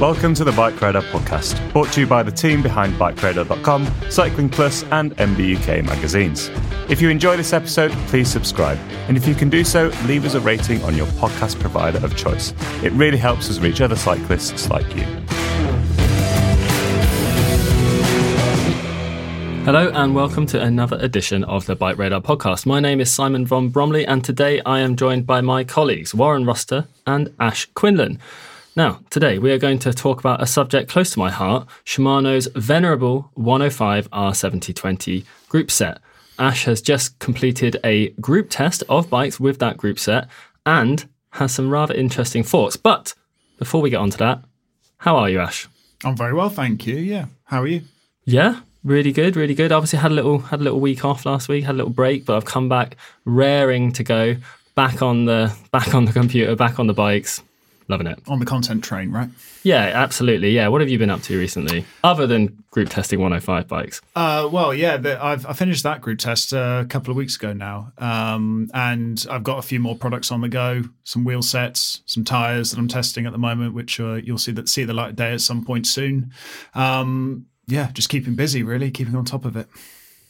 Welcome to the Bike Radar podcast, brought to you by the team behind BikeRadar.com, Cycling Plus, and MBUK magazines. If you enjoy this episode, please subscribe. And if you can do so, leave us a rating on your podcast provider of choice. It really helps us reach other cyclists like you. Hello and welcome to another edition of the Bike Radar podcast. My name is Simon von Bromley and today I am joined by my colleagues Warren Rossiter and Ash Quinlan. Now, today we are going to talk about a subject close to my heart Shimano's venerable 105 R7020 group set. Ash has just completed a group test of bikes with that group set and has some rather interesting thoughts. But before we get on to that, how are you, Ash? I'm very well, thank you. Yeah. How are you? Yeah, really good, really good. Obviously had a little had a little week off last week, had a little break, but I've come back raring to go, back on the back on the computer, back on the bikes. Loving it. On the content train, right? Yeah, absolutely. Yeah. What have you been up to recently, other than group testing 105 bikes? Uh, well, yeah, the, I've I finished that group test uh, a couple of weeks ago now, um, and I've got a few more products on the go. Some wheel sets, some tires that I'm testing at the moment, which uh, you'll see that see the light of day at some point soon. Um, yeah, just keeping busy, really, keeping on top of it.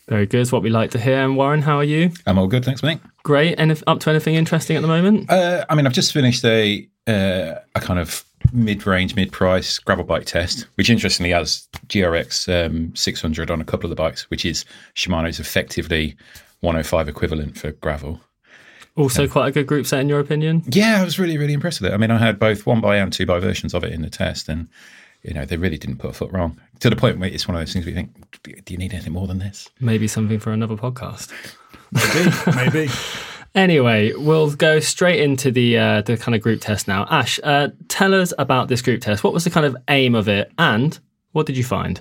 Very good. It's what we like to hear. And Warren, how are you? I'm all good, thanks, mate. Great. And if up to anything interesting at the moment? Uh, I mean, I've just finished a uh, a kind of mid-range, mid-price gravel bike test, which interestingly has GRX um, 600 on a couple of the bikes, which is Shimano's effectively 105 equivalent for gravel. Also, quite a good group set in your opinion. Yeah, I was really, really impressed with it. I mean, I had both one by and two by versions of it in the test, and you know they really didn't put a foot wrong. To the point where it's one of those things where you think, do you need anything more than this? Maybe something for another podcast. Maybe, maybe. Anyway, we'll go straight into the uh, the kind of group test now. Ash, uh, tell us about this group test. What was the kind of aim of it, and what did you find?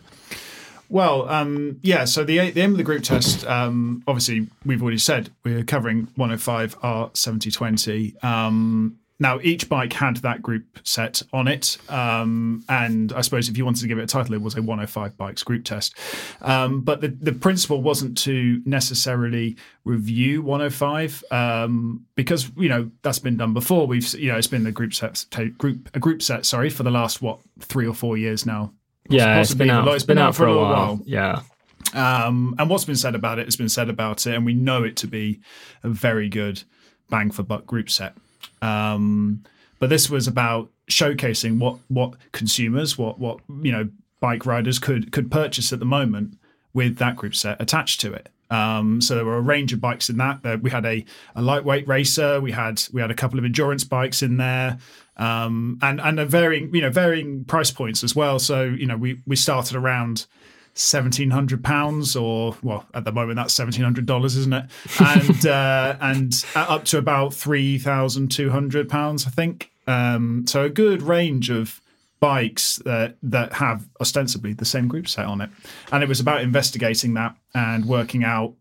Well, um, yeah. So the the aim of the group test, um, obviously, we've already said we're covering 105 R 7020. Um, now, each bike had that group set on it, um, and I suppose if you wanted to give it a title, it was a 105 bikes group test. Um, but the the principle wasn't to necessarily review 105 um, because you know that's been done before. We've you know it's been the group set group a group set sorry for the last what three or four years now. Yeah, it's been out. It's been, out for a while. while. Yeah. Um, and what's been said about it has been said about it, and we know it to be a very good bang for buck group set. Um, but this was about showcasing what what consumers, what what you know, bike riders could could purchase at the moment with that group set attached to it. Um, so there were a range of bikes in that. We had a, a lightweight racer. We had we had a couple of endurance bikes in there, um, and and a varying you know varying price points as well. So you know we we started around seventeen hundred pounds, or well, at the moment that's seventeen hundred dollars, isn't it? And uh, and up to about three thousand two hundred pounds, I think. Um, so a good range of bikes that that have ostensibly the same group set on it, and it was about investigating that and working out,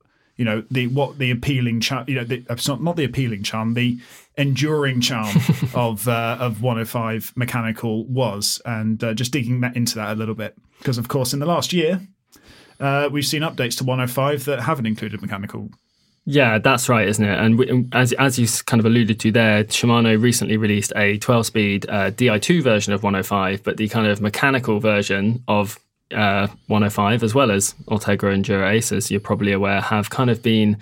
you know, the what the appealing charm, you know, the, not not the appealing charm, the enduring charm of uh, of 105 mechanical was, and uh, just digging that into that a little bit because, of course, in the last year. Uh, we've seen updates to 105 that haven't included mechanical yeah, that's right, isn't it? And we, as as you kind of alluded to there, Shimano recently released a 12-speed uh, Di2 version of 105, but the kind of mechanical version of uh, 105, as well as Ultegra and Dura Ace, as you're probably aware, have kind of been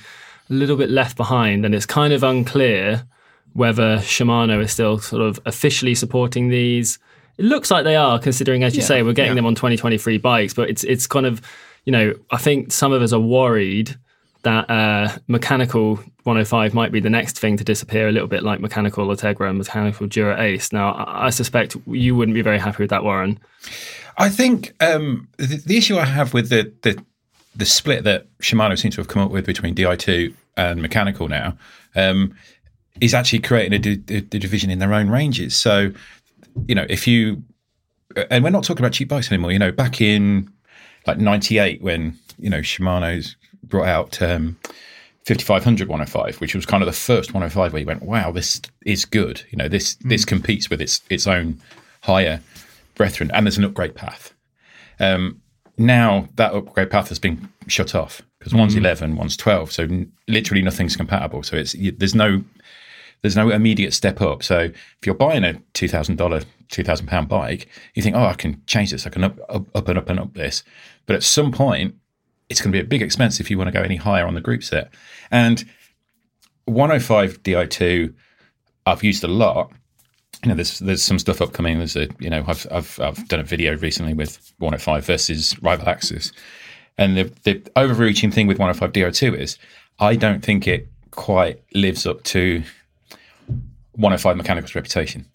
a little bit left behind, and it's kind of unclear whether Shimano is still sort of officially supporting these. It looks like they are, considering, as you Yeah, say, we're getting yeah. them on 2023 bikes, but it's it's kind of, you know, I think some of us are worried that uh, mechanical 105 might be the next thing to disappear, a little bit like mechanical Ultegra and mechanical Dura Ace. Now, I I suspect you wouldn't be very happy with that, Warren. I think um, the, the issue I have with the, the the split that Shimano seems to have come up with between Di2 and mechanical now um, is actually creating a, di- a division in their own ranges. So, you know, if you and we're not talking about cheap bikes anymore. You know, back in like '98 when you know Shimano's brought out um, 5500 105, which was kind of the first 105 where you went, "Wow, this is good." You know, this this competes with its its own higher brethren, and there's an upgrade path. Um, now that upgrade path has been shut off because one's 11, one's 12, so n- literally nothing's compatible. So it's you, there's no there's no immediate step up. So if you're buying a two thousand dollar, two thousand pound bike, you think, oh, I can change this. I can up, up, up and up and up this. But at some point, it's going to be a big expense if you want to go any higher on the group set. And 105 Di2, I've used a lot. You know, there's there's some stuff upcoming. There's a you know, I've I've I've done a video recently with 105 versus Rival AXS, and the the overreaching thing with 105 Di2 is I don't think it quite lives up to 105 Mechanical's reputation.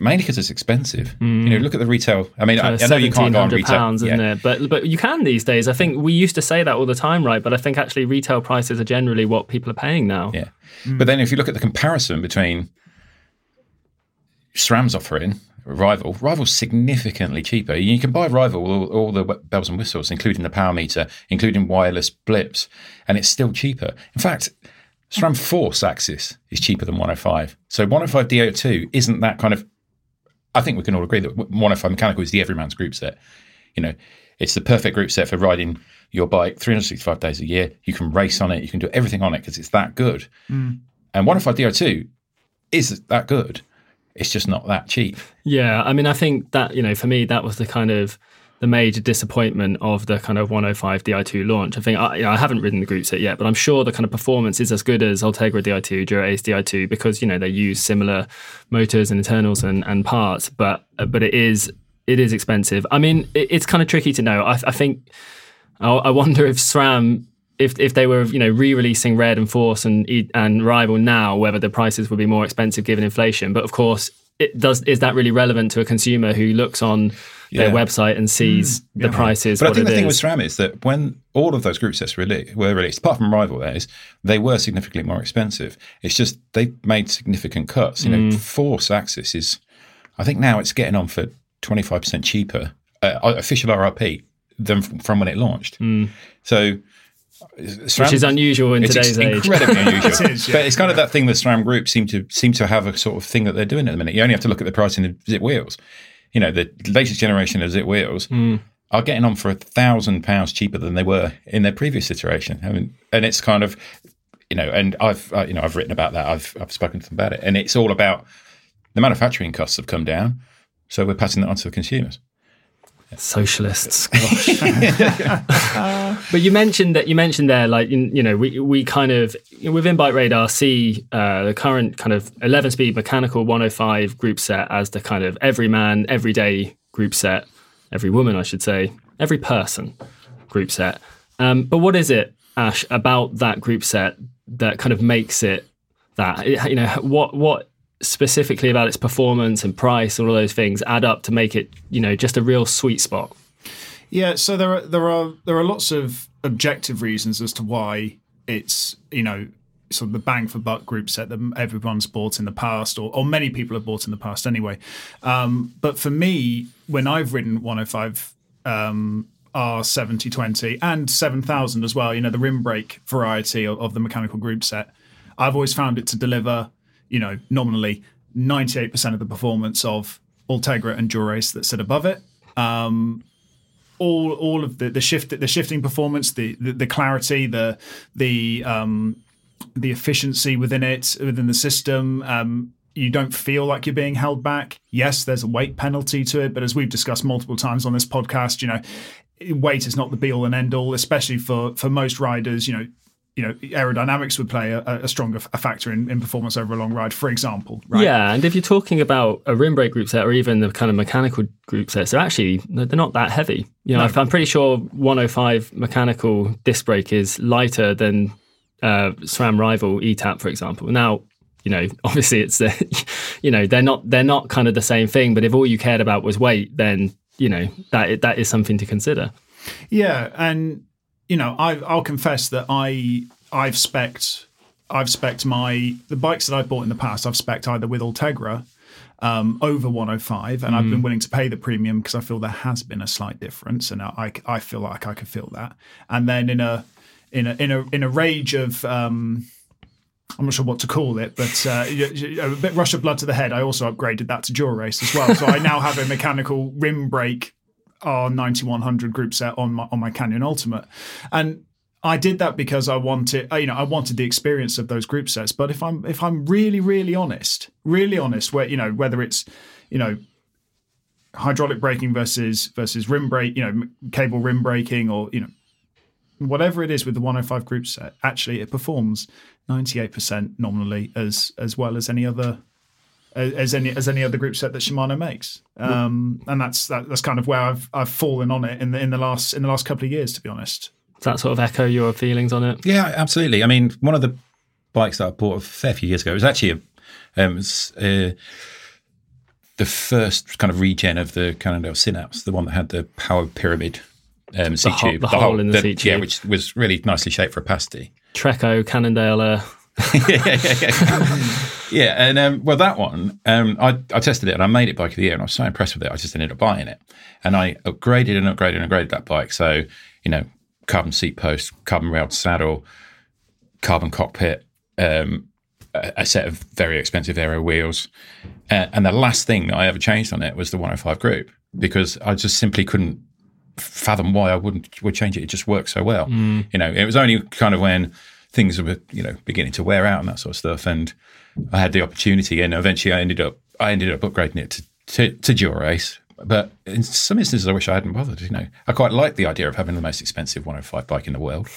Mainly because it's expensive. You hmm. know, look at the retail. I mean, I, I know you can't go on retail. pounds, isn't yeah. it? But but you can these days. I think we used to say that all the time, right? But I think actually retail prices are generally what people are paying now. Yeah. Hmm. But then if you look at the comparison between SRAM's offering, Rival, Rival's significantly cheaper. You can buy Rival with all, all the bells and whistles, including the power meter, including wireless blips, and it's still cheaper. In fact, SRAM Force AXS is cheaper than 105. So 105 Di2 isn't that kind of. I think we can all agree that 105 Mechanical is the everyman's group set. You know, it's the perfect group set for riding your bike 365 days a year. You can race on it, you can do everything on it because it's that good. Hmm. And 105 Di2 is that good. It's just not that cheap. Yeah, I mean, I think that you know, for me, that was the kind of the major disappointment of the kind of 105 Di2 launch. I think I, you know, I haven't ridden the group set yet, but I'm sure the kind of performance is as good as Ultegra Di2, Dura Ace Di2 because you know they use similar motors and internals and, and parts, but but it is it is expensive. I mean, it, it's kind of tricky to know. I, I think I, I wonder if SRAM. If, if they were you know re-releasing Red and Force and and Rival now, whether the prices would be more expensive given inflation. But of course, it does. Is that really relevant to a consumer who looks on their website and sees mm. the prices? But I think the it thing with SRAM is that when all of those group sets rele- were released, apart from Rival, that is, they were significantly more expensive. It's just they made significant cuts. You know, mm. Force AXS is, I think now it's getting on for 25% cheaper, uh, official RRP, than from when it launched. Mm. So, SRAM, which is unusual in today's ex- age. incredibly unusual. It is, yeah. But it's kind of that thing that SRAM Group seem to seem to have a sort of thing that they're doing at the minute. You only have to look at the pricing of Zipp wheels. You know, the latest generation of Zipp wheels Hmm. are getting on for a thousand pounds cheaper than they were in their previous iteration. I mean, and it's kind of, you know, and I've uh, you know I've written about that. I've I've spoken to them about it, and it's all about the manufacturing costs have come down, so we're passing that on to the consumers. Socialists, gosh. but you mentioned that you mentioned there, like you, you know, we we kind of within Bike Radar see uh, the current kind of 11 speed mechanical 105 group set as the kind of every man, everyday group set, every woman, I should say, every person group set. Um, but what is it Ash, about that group set that kind of makes it that? You know, what what specifically about its performance and price and all those things add up to make it, you know, just a real sweet spot? Yeah, so there are there are there are lots of objective reasons as to why it's you know sort of the bang for buck group set that everyone's bought in the past, or, or many people have bought in the past anyway. Um, but for me, when I've ridden 105 um, R7020 and 7000 as well, you know, the rim brake variety of, of the mechanical group set, I've always found it to deliver, you know, nominally 98% of the performance of Ultegra and Dura-Ace that sit above it. Um, all all of the the shift the shifting performance, the the, the clarity, the the um, the efficiency within it, within the system. Um, you don't feel like you're being held back. Yes, there's a weight penalty to it, but as we've discussed multiple times on this podcast, you know, weight is not the be all and end all, especially for for most riders. You know, you know, aerodynamics would play a, a stronger a factor in, in, performance over a long ride, for example. Right? Yeah, and if you're talking about a rim brake group set or even the kind of mechanical group sets, they're actually they're not that heavy. You know, no. I'm pretty sure 105 mechanical disc brake is lighter than uh, SRAM rival ETAP, for example. Now, you know, obviously it's the, you know, they're not they're not kind of the same thing. But if all you cared about was weight, then you know that that is something to consider. Yeah, and you know, I, I'll confess that I I've specced I've specced my the bikes that I've bought in the past. I've specced either with Ultegra um, over 105, and mm. I've been willing to pay the premium because I feel there has been a slight difference, and I, I feel like I could feel that. And then in a in a in a in a rage of um, I'm not sure what to call it, but uh, a bit rush of blood to the head. I also upgraded that to Dura-Ace as well, so I now have a mechanical rim brake R9100 group set on my on my Canyon Ultimate, and I did that because I wanted, uh, you know, I wanted the experience of those group sets. But if I'm if I'm really really honest, really honest, where you know whether it's you know hydraulic braking versus versus rim brake, you know, cable rim braking, or you know whatever it is with the 105 group set, actually it performs 98% nominally as as well as any other as any as any other group set that Shimano makes. Um, and that's that, that's kind of where I've I've fallen on it in the in the last in the last couple of years, to be honest. Does that sort of echo your feelings on it? Yeah, absolutely. I mean, one of the bikes that I bought a fair few years ago it was actually a, um, was, uh, the first kind of regen of the Cannondale Synapse, the one that had the power pyramid um, seat the tube. the, the hole whole, in the, the, seat tube. Yeah, which was really nicely shaped for opacity. Treco, Cannondale. Yeah, yeah, yeah. yeah, and um, well, that one, um, I, I, tested it and I made it bike of the year, and I was so impressed with it. I just ended up buying it, and I upgraded and upgraded and upgraded that bike. So you know, carbon seat post, carbon railed saddle, carbon cockpit, um, a, a, set of very expensive aero wheels, uh, and the last thing that I ever changed on it was the 105 group because I just simply couldn't fathom why I wouldn't would change it. It just worked so well. Mm. You know, it was only kind of when things were you know beginning to wear out and that sort of stuff, and I had the opportunity, and eventually I ended up I ended up upgrading it to to, to Dura-Ace. But in some instances, I wish I hadn't bothered. You know, I quite like the idea of having the most expensive 105 bike in the world.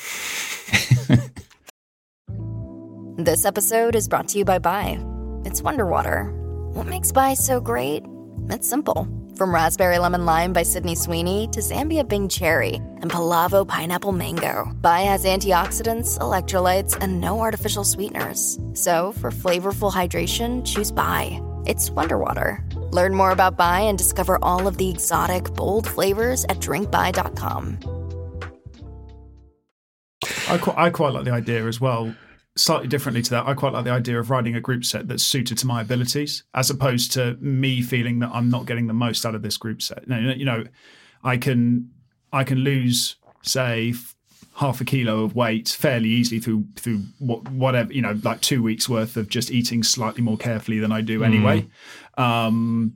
this episode is brought to you by Bai. It's Wonder Water. What makes Bai so great? It's simple. From Raspberry Lemon Lime by Sydney Sweeney to Zambia Bing Cherry and Palavo Pineapple Mango, Bai has antioxidants, electrolytes, and no artificial sweeteners. So, for flavorful hydration, choose Bai. It's Wonder Water. Learn more about Bai and discover all of the exotic, bold flavors at drinkbai.com. I quite, I quite like the idea as well slightly differently to that, I quite like the idea of riding a group set that's suited to my abilities, as opposed to me feeling that I'm not getting the most out of this group set. You know, I can I can lose say half a kilo of weight fairly easily through through whatever you know, like two weeks worth of just eating slightly more carefully than I do anyway, mm. um,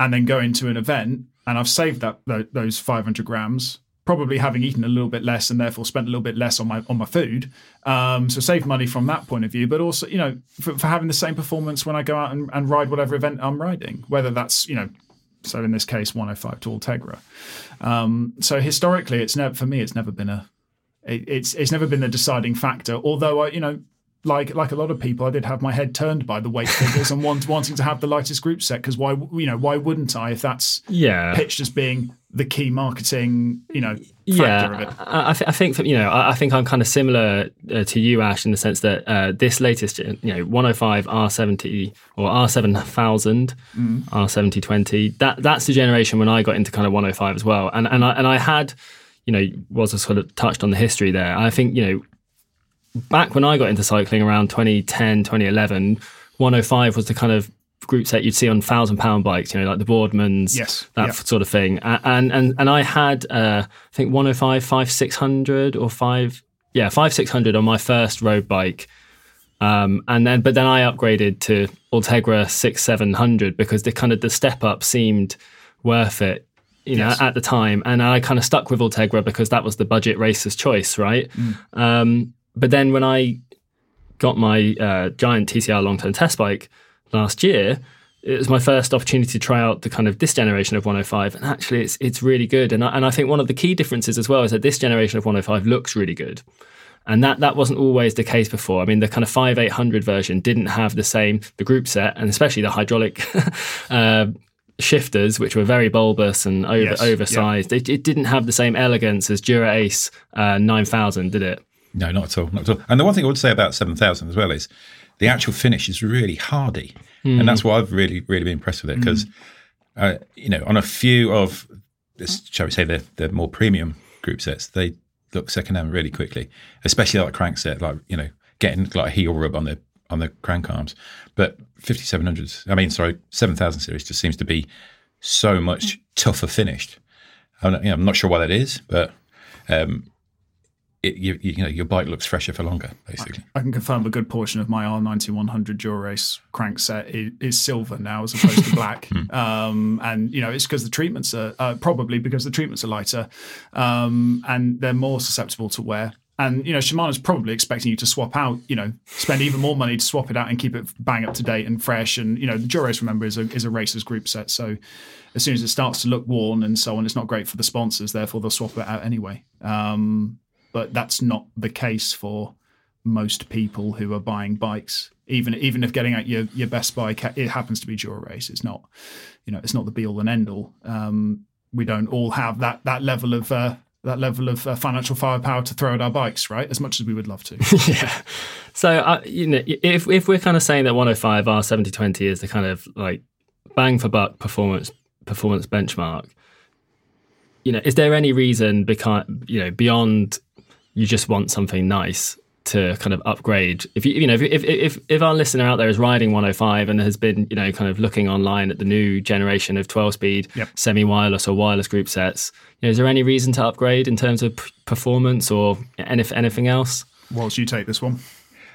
and then go into an event and I've saved that those 500 grams probably having eaten a little bit less and therefore spent a little bit less on my on my food. Um, so save money from that point of view, but also you know for, for having the same performance when I go out and, and, ride whatever event I'm riding, whether that's you know. So in this case, 105 to Ultegra. Um, so historically, it's never for me. It's never been a. It, it's it's never been the deciding factor. Although I, you know, like like a lot of people, I did have my head turned by the weight figures and want, wanting to have the lightest group set because why you know why wouldn't I if that's Yeah. pitched as being the key marketing you know factor of it. Yeah, I, I, th- I think you know I, I think I'm kind of similar uh, to you, Ash, in the sense that uh, this latest you know 105 R70 or R7000 Mm. R7020 that that's the generation when I got into kind of 105 as well, and and I and I had you know was sort of touched on the history there. I think you know back when I got into cycling around 2010 2011 105 was the kind of group set you'd see on thousand pound bikes you know like the boardmans Yes, that f- sort of thing. And and and i had uh i think 105 5 600 or 5 yeah 5 600 on my first road bike. Um and then but then i upgraded to ultegra 6 700 because the kind of the step up seemed worth it you know Yes. at the time. And i kind of stuck with ultegra because that was the budget racer's choice right? Um but then when i got my uh, giant TCR long term test bike last year, it was my first opportunity to try out the kind of this generation of 105, and actually it's it's really good. And I, and I think one of the key differences as well is that this generation of 105 looks really good. And that, that wasn't always the case before. I mean, the kind of 5800 version didn't have the same, the group set, and especially the hydraulic uh, shifters, which were very bulbous and over, Yes, yeah. oversized. It, it didn't have the same elegance as Dura Ace uh, 9000, did it? No, not at all. Not at all. And the one thing I would say about 7000 as well is the actual finish is really hardy. And that's what I've really, really been impressed with it because, uh, you know, on a few of, this, shall we say, the, the more premium group sets, they look second hand really quickly, especially like crank set, like, you know, getting like a heel rub on the on the crank arms. But 5700s, I mean, sorry, 7000 series just seems to be so much tougher finished. I'm not, you know, I'm not sure why that is, but um, it, you, you know, your bike looks fresher for longer, basically. I can confirm a good portion of my R9100 Dura-Ace crank set is, is silver now as opposed to black. Um, and, you know, it's because the treatments are uh, probably because the treatments are lighter um, and they're more susceptible to wear. And, you know, Shimano's probably expecting you to swap out, you know, spend even more money to swap it out and keep it bang up to date and fresh. And, you know, the Dura-Ace, remember, is a, is a racer's group set. So as soon as it starts to look worn and so on, it's not great for the sponsors. Therefore, they'll swap it out anyway. Um, but that's not the case for most people who are buying bikes. Even even if getting out your your best bike, it happens to be Dura-Ace. It's not, you know, it's not the be all and end all. Um, we don't all have that that level of uh, that level of uh, financial firepower to throw at our bikes, right? As much as we would love to. yeah. So, uh, you know, if if we're kind of saying that 105 R 7020 is the kind of like bang for buck performance performance benchmark, you know, is there any reason because you know beyond you just want something nice to kind of upgrade? If you you know if if if, if our listener out there is riding 105 and has been you know kind of looking online at the new generation of 12 speed Yep. semi wireless or wireless group sets, you know, is there any reason to upgrade in terms of p- performance or anyth- anything else? Whilst you take this one,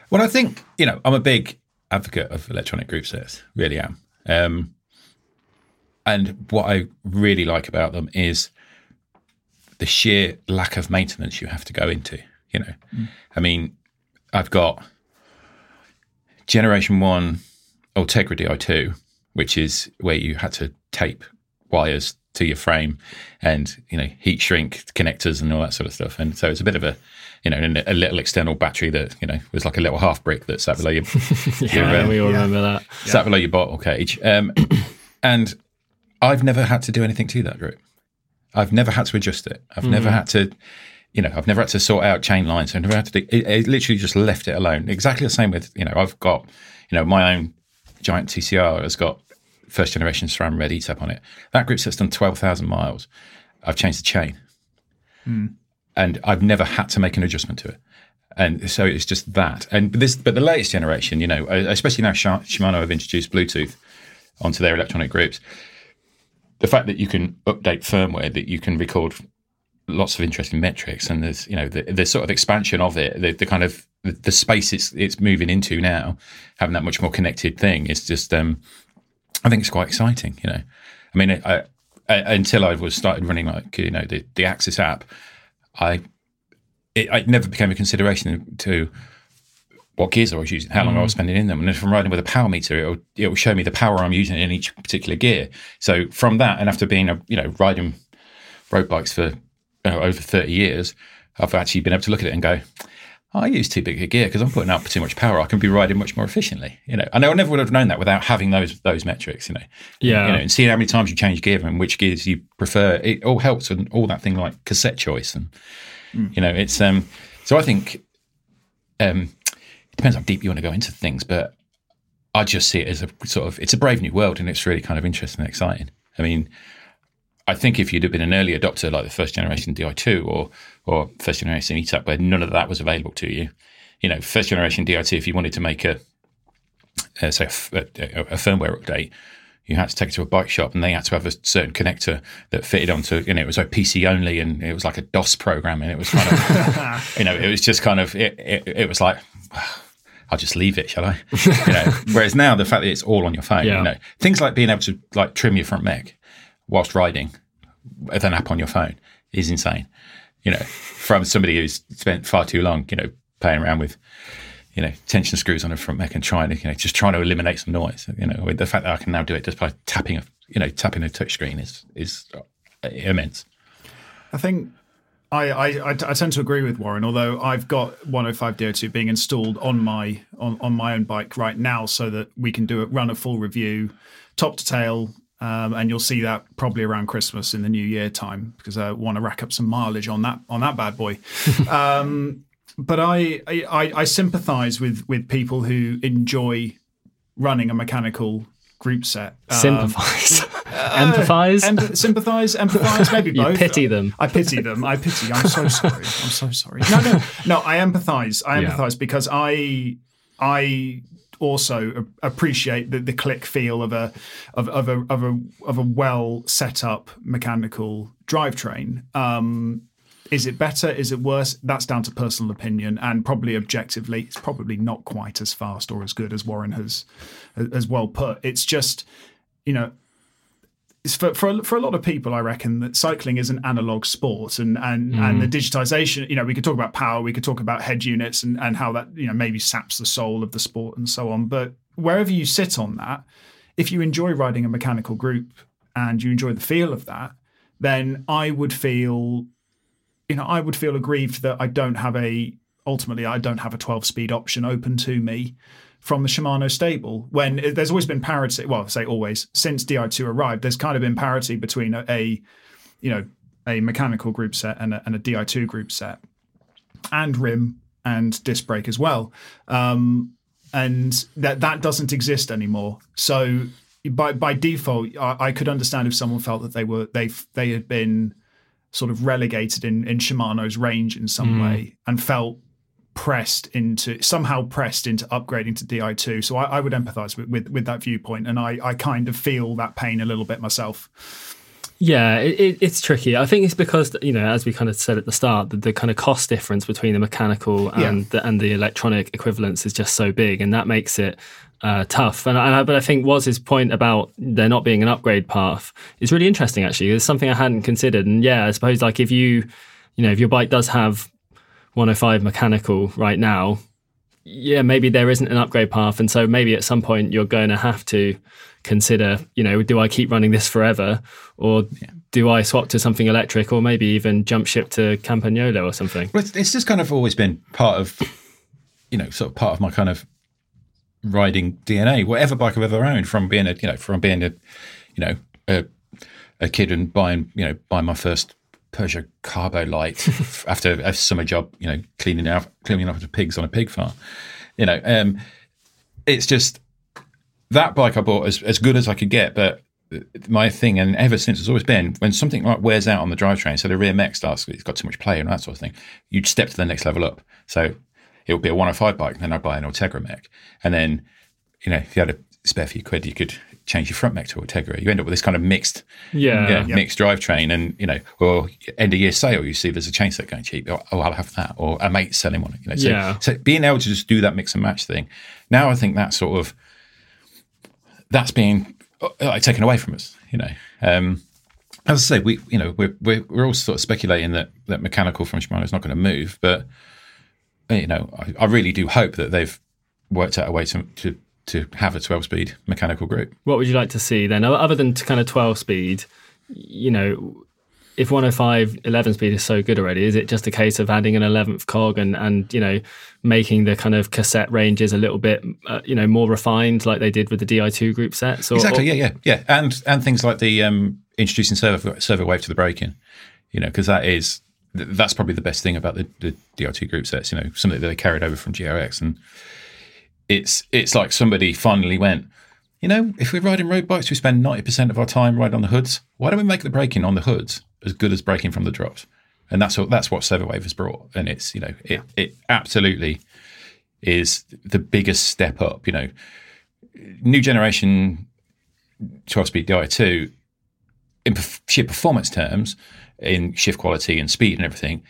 Well, I think, you know, I'm a big advocate of electronic group sets, really am. Um, and what I really like about them is the sheer lack of maintenance you have to go into. You know, I mean, I've got Generation One Ultegra Di2, which is where you had to tape wires to your frame and you know heat shrink connectors and all that sort of stuff. And so it's a bit of a you know a little external battery that you know was like a little half brick that sat below your, your Yeah, um, we all yeah. remember that. sat below your bottle cage. Um, and I've never had to do anything to that group. I've never had to adjust it. I've never mm. had to, you know, I've never had to sort out chain lines. I've never had to do. It, it literally just left it alone. Exactly the same with you know. I've got you know my own giant TCR has got first generation SRAM red ETAP on it. That group set's done twelve thousand miles. I've changed the chain, hmm. and I've never had to make an adjustment to it. And so it's just that. And this, but the latest generation, you know, especially now Shi- Shimano have introduced Bluetooth onto their electronic groups. The fact that you can update firmware, that you can record lots of interesting metrics, and there's you know the, the sort of expansion of it, the, the kind of the, space it's it's moving into now, having that much more connected thing is just, um, I think it's quite exciting. You know, I mean, I, I, until I was started running like you know the the AXS app, I it, it never became a consideration to what gears I was using, how long I was spending in them. And if I'm riding with a power meter, it'll, it'll show me the power I'm using in each particular gear. So from that, and after being, a, you know, riding road bikes for you know, over 30 years, I've actually been able to look at it and go, I use too big a gear because I'm putting out too much power. I can be riding much more efficiently. You know, and I never would have known that without having those those metrics. You know, Yeah. You know, and seeing how many times you change gear and which gears you prefer. It all helps and all that thing like cassette choice and you know it's um. So I think um, it depends how deep you want to go into things, but I just see it as a sort of it's a brave new world and it's really kind of interesting and exciting. I mean, I think if you'd have been an early adopter like the first generation Di2 or or first generation ETAP where none of that was available to you, you know, first generation Di2, if you wanted to make a, uh, say, a firmware update, you had to take it to a bike shop and they had to have a certain connector that fitted onto, you know, it was like PC only and it was like a DOS program and it was kind of, you know, it was just kind of, it, it, it was like, I'll just leave it, shall I? You know, whereas now the fact that it's all on your phone, Yeah. you know, things like being able to like trim your front mech whilst riding with an app on your phone is insane. You know, from somebody who's spent far too long, you know, playing around with, you know, tension screws on a front mech and trying to, you know, just trying to eliminate some noise. You know, with the fact that I can now do it just by tapping a, you know, tapping a touch screen is is immense. I think I, I, I, tend to agree with Warren, although I've got 105 Di2 being installed on my on, on my own bike right now so that we can do it, run a full review, top to tail, um, and you'll see that probably around Christmas in the new year time because I want to rack up some mileage on that on that bad boy. um, but I, I I sympathise with with people who enjoy running a mechanical group set. Um, Sympathize, empathize. Em- sympathise, empathise, maybe You both. pity them. I pity them. I pity. I'm so sorry. I'm so sorry. No, no, no. I empathise. I Yeah. empathise because I, I also appreciate the, the click feel of a of, of a of a of a well set up mechanical drivetrain. Um, is it better? Is it worse? That's down to personal opinion and probably objectively, it's probably not quite as fast or as good as Warren has as well put. It's just, you know, for, for a- for a lot of people, I reckon that cycling is an analog sport, and and and the mm. digitization. You know, we could talk about power, we could talk about head units, and and how that you know maybe saps the soul of the sport and so on. But wherever you sit on that, if you enjoy riding a mechanical group and you enjoy the feel of that, then I would feel, you know, I would feel aggrieved that I don't have a ultimately I don't have a 12 speed option open to me from the Shimano stable when it- there's always been parity. Well, I say always since Di2 arrived, there's kind of been parity between a, a you know a mechanical group set and a, and a Di2 group set, and rim and disc brake as well. Um, and that that doesn't exist anymore. So by by default, I, I could understand if someone felt that they were they they had been sort of relegated in in Shimano's range in some way and felt pressed into somehow pressed into upgrading to Di2. So I, I would empathise with, with with that viewpoint, and I I kind of feel that pain a little bit myself. Yeah, it, it, it's tricky. I think it's because you know, as we kind of said at the start, the, the kind of cost difference between the mechanical and the, and the electronic equivalents is just so big, and that makes it uh, tough. And I, but I think Waz's point about there not being an upgrade path is really interesting. Actually, it's something I hadn't considered. And yeah, I suppose like if you, you know, if your bike does have 105 mechanical right now, yeah, maybe there isn't an upgrade path, and so maybe at some point you're going to have to consider, you know, do I keep running this forever, or do I swap to something electric, or maybe even jump ship to Campagnolo or something? Well, it's, it's just kind of always been part of, you know, sort of part of my kind of riding DNA. Whatever bike I've ever owned, from being a, you know, from being a, you know, a, a kid and buying, you know, buying my first Peugeot Carbolite after a summer job, you know, cleaning out cleaning up the pigs on a pig farm. You know, um, it's just that bike I bought as as good as I could get, but my thing, and ever since, has always been when something like wears out on the drivetrain, so the rear mech starts, it's got too much play and that sort of thing. You'd step to the next level up. So it would be a 105 bike, then I'd buy an Ultegra mech, and then you know if you had a spare few quid, you could change your front mech to Ultegra. You end up with this kind of mixed, Yeah. mixed drivetrain, and you know, or end of year sale, you see there's a chainset going cheap. Oh, oh, I'll have that, or a mate selling one. You know, so, Yeah. so being able to just do that mix and match thing, now I think that sort of that's being uh, taken away from us. You know, um, as I say, we you know we're, we're we're all sort of speculating that that mechanical from Shimano is not going to move, but you know, I, I really do hope that they've worked out a way to to to have a 12 speed mechanical group. What would you like to see then, other than to kind of 12 speed? You know, if 105 11 speed is so good already, is it just a case of adding an 11th cog and and you know making the kind of cassette ranges a little bit uh, you know more refined like they did with the Di2 group sets? Or, exactly. Or, yeah, yeah, yeah, and and things like the um, introducing servo servo wave to the braking, you know, because that is that's probably the best thing about the, the Di2 group sets. You know, something that they carried over from GRX, and it's it's like somebody finally went you know, if we're riding road bikes, we spend 90% of our time riding on the hoods. Why don't we make the braking on the hoods as good as braking from the drops? And that's what that's what Servowave has brought. And it's, you know, it, it absolutely is the biggest step up. You know, new generation 12 speed Di2, in sheer performance terms, in shift quality and speed and everything,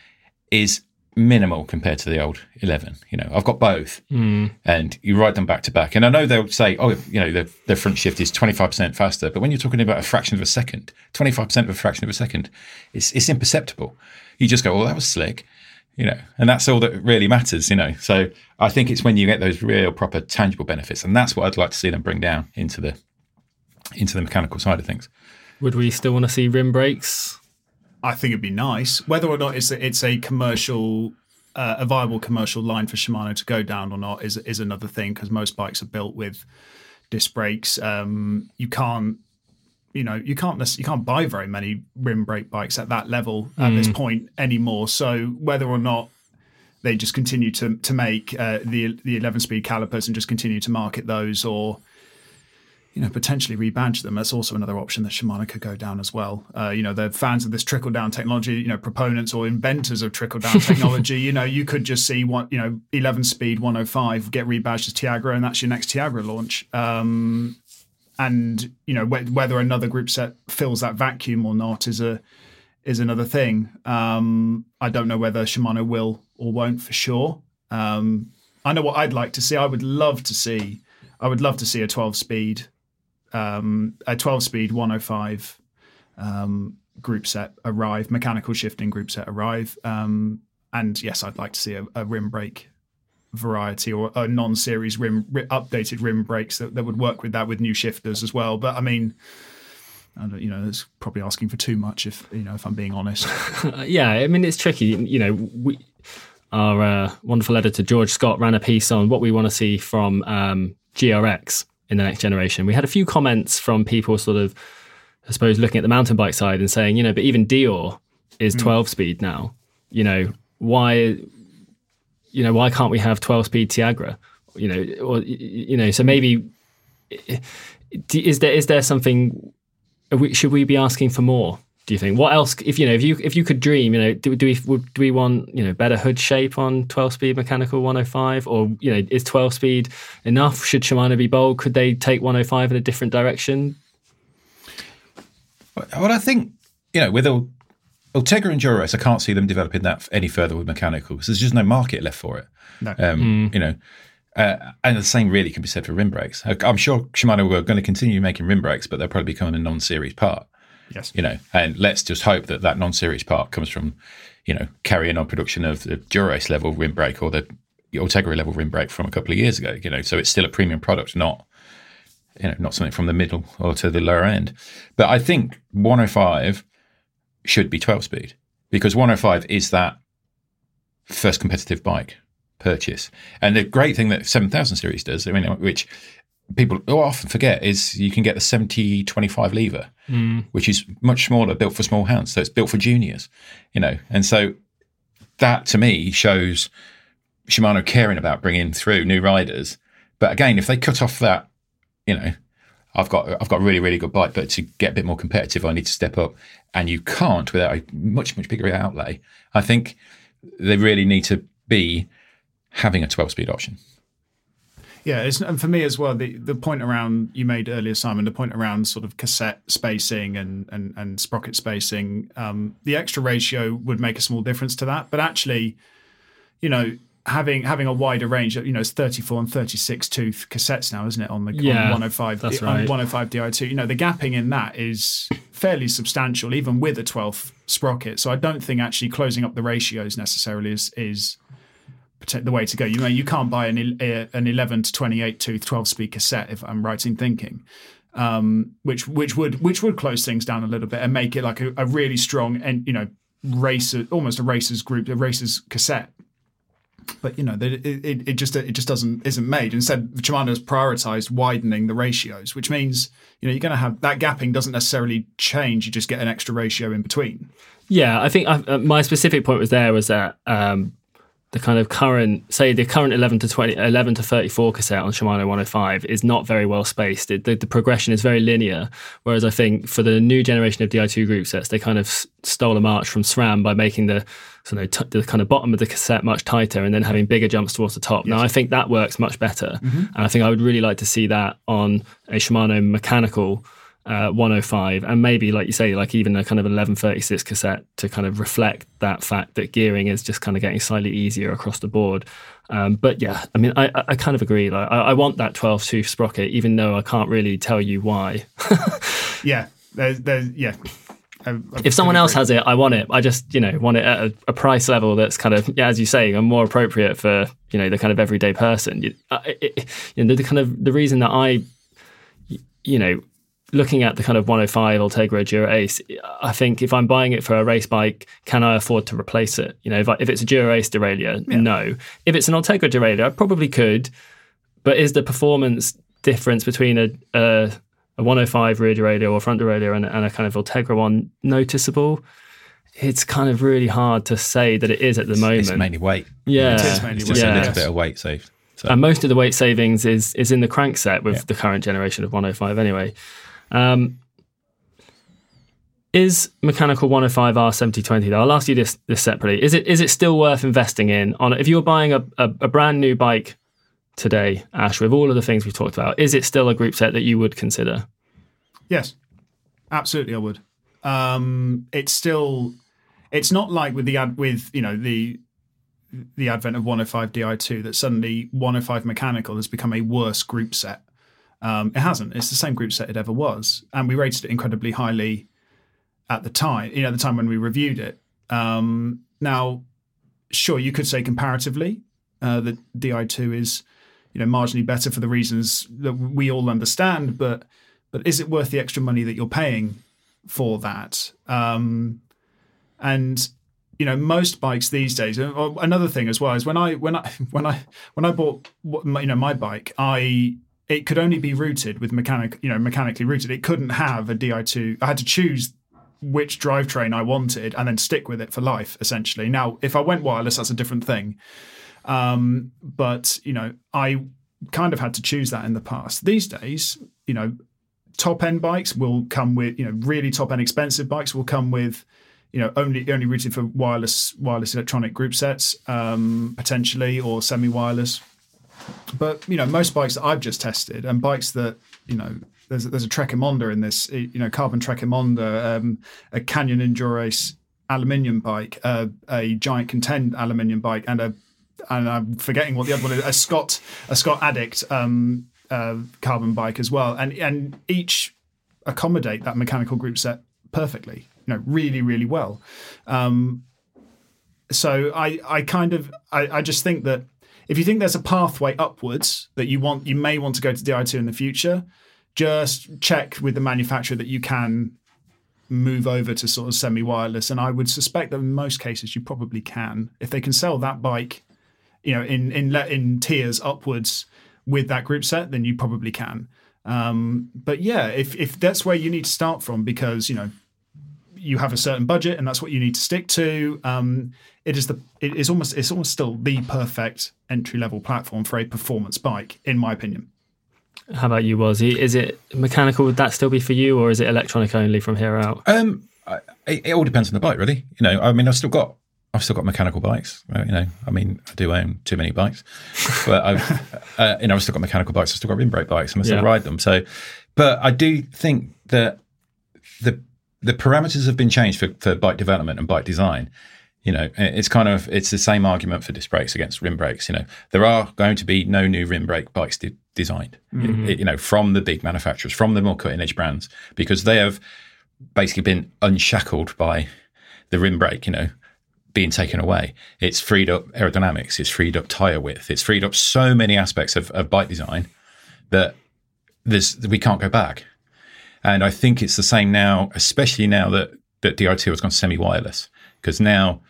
is minimal compared to the old 11 you know. I've got both. Mm. and you ride them back to back. And i know they'll say oh you know the, the front shift is 25% faster. But when you're talking about a fraction of a second 25% of a fraction of a second it's, it's imperceptible. You just go well, that was slick you know. And that's all that really matters you know. So i think it's when you get those real proper tangible benefits. And that's what i'd like to see them bring down into the into the mechanical side of things. Would we still want to see rim brakes I think it'd be nice. Whether or not it's a, it's a commercial, uh, a viable commercial line for Shimano to go down or not is is another thing because most bikes are built with disc brakes. Um, you can't, you know, you can't you can't buy very many rim brake bikes at that level at this mm. point anymore. So whether or not they just continue to to make uh, the the 11 speed calipers and just continue to market those or you know, potentially rebadge them. That's also another option that Shimano could go down as well. Uh, you know, they're fans of this trickle down technology, you know, proponents or inventors of trickle down technology. you know, you could just see what, you know, 11 speed 105 get rebadged as Tiagra and that's your next Tiagra launch. Um, and, you know, wh- whether another group set fills that vacuum or not is a, is another thing. Um, I don't know whether Shimano will or won't for sure. Um, I know what I'd like to see. I would love to see, I would love to see a 12 speed um, a 12 speed 105 um, group set arrive, mechanical shifting group set arrive. Um, and yes, I'd like to see a, a rim brake variety or a non-series rim, updated rim brakes that, that would work with that with new shifters as well. But I mean, I you know, it's probably asking for too much if you know if I'm being honest. yeah, I mean it's tricky. You know, we our uh, wonderful editor George Scott ran a piece on what we want to see from um, GRX in the next generation. We had a few comments from people sort of, I suppose, looking at the mountain bike side and saying, you know, but even Deore is hmm. 12 mm. speed now. You know, why, you know, why can't we have 12 speed Tiagra? You know, or, you know, so maybe is there, is there something, should we be asking for more? Do you think? What else? If you know, if you if you could dream, you know, do, do we would, do we want you know better hood shape on twelve speed mechanical one hundred five, or you know, is twelve speed enough? Should Shimano be bold? Could they take one hundred five in a different direction? Well, I think you know with Ultegra and Dura-Ace, I can't see them developing that any further with mechanical because there's just no market left for it. No. Um, mm. You know. Uh, and the same really can be said for rim brakes. I'm sure Shimano were going to continue making rim brakes, but they'll probably become a non-series part. Yes. You know, and let's just hope that that non-series part comes from, you know, carrying on production of the Dura-Ace level rim brake or the Ultegra level rim brake from a couple of years ago. You know, so it's still a premium product, not you know, not something from the middle or to the lower end. But I think 105 should be 12 speed because 105 is that first competitive bike purchase. And the great thing that 7000 series does, I mean, which people often forget is you can get the 70 25 lever, mm. which is much smaller, built for small hands. So it's built for juniors, you know. And so that to me shows Shimano caring about bringing through new riders. But again, if they cut off that, you know, I've got I've got a really really good bike, but to get a bit more competitive, I need to step up, and you can't without a much much bigger outlay. I think they really need to be having a 12 speed option. Yeah, and for me as well, the, the point around you made earlier, Simon, the point around sort of cassette spacing and and, and sprocket spacing, um, the extra ratio would make a small difference to that. But actually, you know, having having a wider range, you know, it's 34 and 36 tooth cassettes now, isn't it? On the yeah, on 105, that's right. on 105 Di2, you know, the gapping in that is fairly substantial, even with a 12th sprocket. So I don't think actually closing up the ratios necessarily is is the way to go. You know, you can't buy an an 11 to 28 tooth 12 speed cassette if I'm right in thinking. um, which which would which would close things down a little bit and make it like a, a really strong and you know racer almost a racers group a racers cassette but you know it, it, it just it just doesn't isn't made instead Shimano has prioritized widening the ratios which means you know you're going to have that gapping doesn't necessarily change you just get an extra ratio in between Yeah, I think I, uh, my specific point was there was that um, the kind of current, say the current 11 to 20, 11 to 34 cassette on Shimano 105 is not very well spaced. It, the, the progression is very linear. Whereas I think for the new generation of Di2 group sets, they kind of s- stole a march from SRAM by making the, so t- the kind of bottom of the cassette much tighter and then having bigger jumps towards the top. Now I think that works much better. Mm-hmm. And I think I would really like to see that on a Shimano mechanical uh, 105 and maybe like you say like even a kind of 1136 cassette to kind of reflect that fact that gearing is just kind of getting slightly easier across the board. Um, but yeah i mean i, I- kind of agree. Like I, I want that 12 tooth sprocket even though i can't really tell you why. Yeah there's there's yeah. I- I if someone else has it i want it. I just you know want it at a, a price level that's kind of yeah, as you say more appropriate for you know the kind of everyday person. You, uh, it, you know the kind of the reason that i you know, looking at the kind of 105 Ultegra Dura-Ace, I think if I'm buying it for a race bike, can I afford to replace it? You know, if, I, if it's a Dura-Ace derailleur, no. If it's an Ultegra derailleur, I probably could. But is the performance difference between a, a, a 105 rear derailleur or front derailleur and, and a kind of Ultegra one noticeable? It's kind of really hard to say that it is at the moment. It's mainly weight. yeah, It is mainly It's weight, just a little bit of weight saved. So And most of the weight savings is is in the crankset with Yeah. the current generation of 105 anyway. Um, is mechanical 105 R7020 though? I'll ask you this this separately. Is it is it still worth investing in on if you were buying a, a, a brand new bike today, Ash, with all of the things we've talked about, is it still a group set that you would consider? Yes, absolutely, I would. Um, it's still, it's not like with the ad with you know the the advent of 105 Di2 that suddenly 105 mechanical has become a worse group set. Um, it hasn't. It's the same group set it ever was, and we rated it incredibly highly at the time. You know, at the time when we reviewed it. Um, now, sure, you could say comparatively uh, that Di2 is you know marginally better for the reasons that we all understand, but but is it worth the extra money that you're paying for that? Um, and you know, most bikes these days. uh, Another thing as well is when I when I when I when I bought you know my bike, I it could only be routed with mechanic you know mechanically routed. It couldn't have a Di2. I had to choose which drivetrain I wanted and then stick with it for life essentially. Now, if I went wireless, that's a different thing. Um, but you know, I kind of had to choose that in the past. These days, you know, top end bikes will come with you know really top end expensive bikes will come with you know only only routed for wireless wireless electronic group sets um, potentially or semi wireless. But you know most bikes that I've just tested and bikes that you know there's there's a Trek Émonda in this you know carbon Trek Émonda, um, a Canyon Endurace aluminium bike, uh, a Giant Contend aluminium bike, and a and I'm forgetting what the other one is a Scott a Scott Addict um, uh, carbon bike as well, and and each accommodate that mechanical group set perfectly, you know, really really well. Um, so I I kind of I, I just think that if you think there's a pathway upwards that you want you may want to go to Di2 in the future, just check with the manufacturer that you can move over to sort of semi-wireless. And I would suspect that in most cases you probably can. If they can sell that bike you know in in in tiers upwards with that group set then you probably can. Um but yeah if if that's where you need to start from because you know you have a certain budget and that's what you need to stick to um it is the it is almost it's almost still the perfect entry level platform for a performance bike in my opinion How about you, Wazzy? Is it mechanical? Would that still be for you, or is it electronic only from here out? Um, I, it, it all depends on the bike, really. You know, I mean, I've still got, I've still got mechanical bikes. You know, I mean, I do own too many bikes, but I've, uh, you know, I've still got mechanical bikes. I've still got rim brake bikes, and I still Yeah. ride them. So, but I do think that the the parameters have been changed for, for bike development and bike design. You know, it's kind of it's the same argument for disc brakes against rim brakes. You know, there are going to be no new rim brake bikes de- designed. y- mm-hmm. You know, from the big manufacturers, from the more cutting edge brands, because they have basically been unshackled by the rim brake. You know, being taken away. It's freed up aerodynamics. It's freed up tire width. It's freed up so many aspects of, of bike design that there's we can't go back. And I think it's the same now, especially now that, that Di2 has gone semi wireless, because now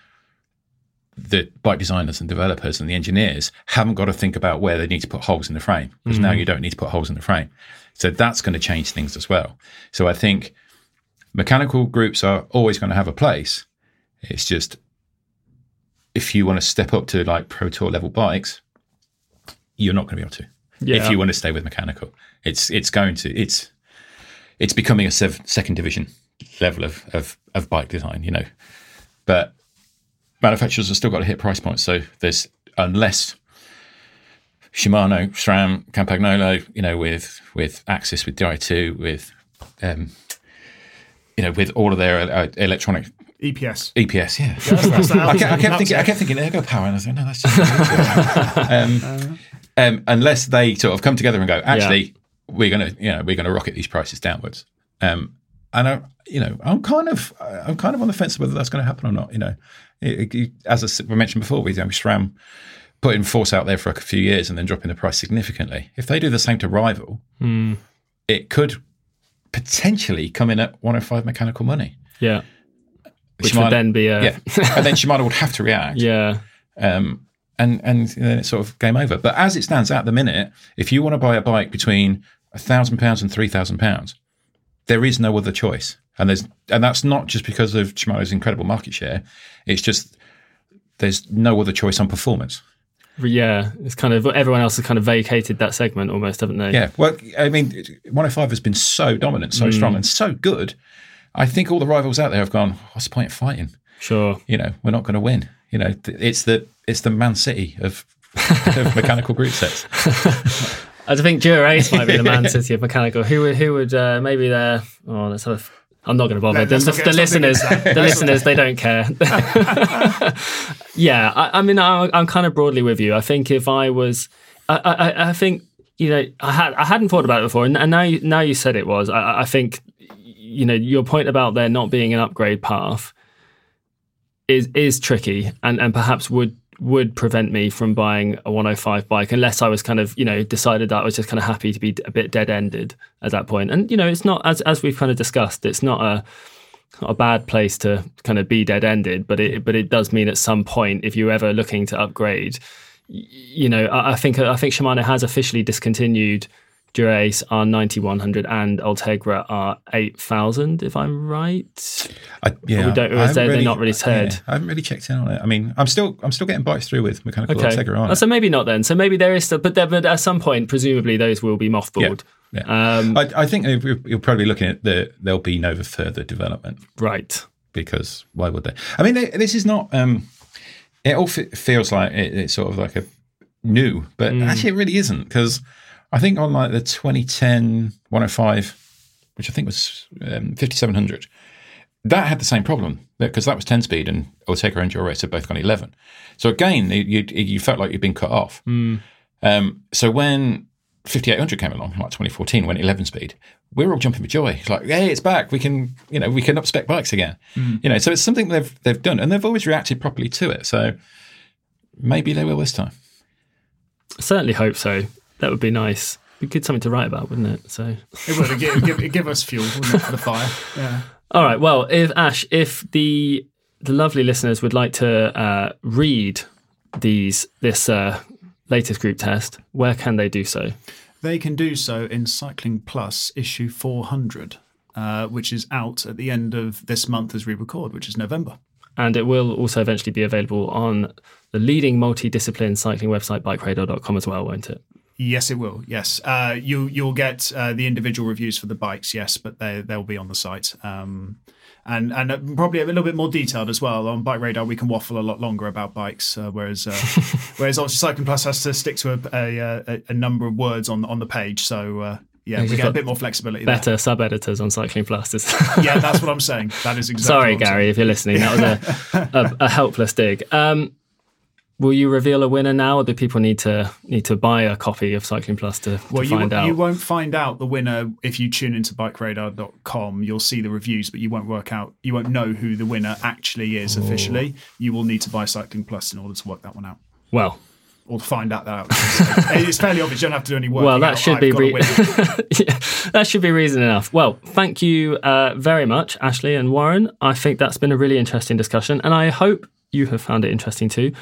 the bike designers and developers and the engineers haven't got to think about where they need to put holes in the frame, because now mm-hmm. you don't need to put holes in the frame. So that's going to change things as well. So I think mechanical groups are always going to have a place. It's just if you want to step up to like pro tour level bikes, you're not going to be able to. Yeah. If you want to stay with mechanical, it's it's going to it's it's becoming a sev- second division level of, of of bike design, you know. But manufacturers have still got to hit price points. So there's unless Shimano, SRAM, Campagnolo, you know, with with AXS, with Di2, with um, you know, with all of their uh, electronic EPS. EPS, yeah. that's the I, kept, I kept thinking, I kept thinking Ergopower, and I was like, no, that's just um, um, unless they sort of come together and go, actually, we're gonna, you know, we're gonna rocket these prices downwards. Um, and I, you know, I'm kind of, I'm kind of on the fence whether that's going to happen or not. You know, It- it- as I mentioned before, we you know, SRAM putting Force out there for a few years and then dropping the price significantly. If they do the same to Rival, it could potentially come in at 105 mechanical money. Yeah. Which would then be a yeah, and then Shimano would have to react. yeah. um, and and then it's sort of game over. But as it stands at the minute, if you want to buy a bike between thousand pounds and three thousand pounds, there is no other choice, and there's and that's not just because of Shimano's incredible market share. It's just there's no other choice on performance. Yeah. It's kind of everyone else has kind of vacated that segment almost, haven't they? Yeah, well, I mean, 105 has been so dominant, so strong, mm. and so good. I think all the rivals out there have gone. What's the point of fighting? Sure. You know, we're not going to win. You know, it's the it's the Man City of, of mechanical group sets. I think Dura might be the Man City of mechanical. Who would who would uh, maybe they're oh let's have a I'm not going to bother. The, the, not get- the let's not get listeners, the listeners, they don't care. yeah, I, I mean, I, I'm kind of broadly with you. I think if I was, I, I, I think you know, I had I hadn't thought about it before, and, and now you, now you said it was. I, I think you know your point about there not being an upgrade path is is tricky, and and perhaps would would prevent me from buying a 105 bike unless I was kind of you know decided that I was just kind of happy to be a bit dead ended at that point. And you know, it's not as as we've kind of discussed, it's not a not a bad place to kind of be dead ended, but it but it does mean at some point if you're ever looking to upgrade, you know, I, I think I think Shimano has officially discontinued Dura-Ace R9100 and Ultegra R8000, if I'm right. I, yeah, we don't- or I is haven't they- they're not really said? yeah, I haven't really checked in on it. I mean, I'm still I'm still getting bikes through with mechanical Okay, Ultegra on Oh, so maybe not then. So maybe there is still, but, there, but at some point, presumably those will be mothballed. Yeah. Um, I, I think you're probably looking at the there'll be no further development right. because why would they? I mean, they- this is not. Um, it all fe- feels like it, it's sort of like a new, but Mm. actually it really isn't because I think on like the 2010 105, which I think was um, 5700, that had the same problem because that was 10 speed and Ultegra and Dura-Ace had both gone 11. So again, you, you, you felt like you'd been cut off. Um, so when 5800 came along, like 2014, went 11 speed, we were all jumping for joy. It's like, hey, it's back. We can, you know, we can up spec bikes again. You know, so it's something they've they've done, and they've always reacted properly to it. So maybe they will this time. I certainly hope so. That would be nice. Be good something to write about, wouldn't it? So, It would give, give, give us fuel wouldn't it, for the fire. Yeah. all right. Well, if Ash, if the the lovely listeners would like to uh, read these this uh, latest group test, where can they do so? They can do so in Cycling Plus issue 400, uh, which is out at the end of this month as we record, which is November. And it will also eventually be available on the leading multidiscipline cycling website, bikeradar.com as well, won't it? Yes, it will. Yes, uh, you you'll get uh, the individual reviews for the bikes. Yes, but they they'll be on the site. Um, and and uh, probably a little bit more detailed as well on BikeRadar. We can waffle a lot longer about bikes, uh, whereas uh, whereas obviously Cycling Plus has to stick to a a, a, a number of words on on the page. So uh, yeah, we get a bit more flexibility. Better sub editors on Cycling Plus. Yeah, that's what I'm saying. That is exactly. Sorry, what I'm Gary, saying. if you're listening. That was a, a, a helpless dig. Um, will you reveal a winner now, or do people need to need to buy a copy of Cycling Plus to, to Well, you, find out? you won't find out the winner if you tune into bikeradar.com. You'll see the reviews, but you won't work out, you won't know who the winner actually is officially. You will need to buy Cycling Plus in order to work that one out. Well, or find out that. So it's fairly obvious. You don't have to do any work. Well, that out, should "I've be re- yeah, that should be reason enough. Well, thank you uh, very much, Ashley and Warren. I think that's been a really interesting discussion, and I hope you have found it interesting too.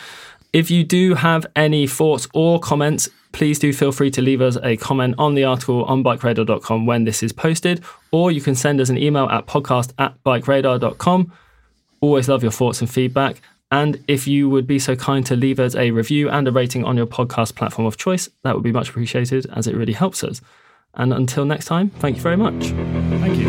If you do have any thoughts or comments, please do feel free to leave us a comment on the article on bikeradar.com when this is posted, or you can send us an email at podcast at bikeradar.com. Always love your thoughts and feedback. And if you would be so kind to leave us a review and a rating on your podcast platform of choice, that would be much appreciated as it really helps us. And until next time, thank you very much. Thank you.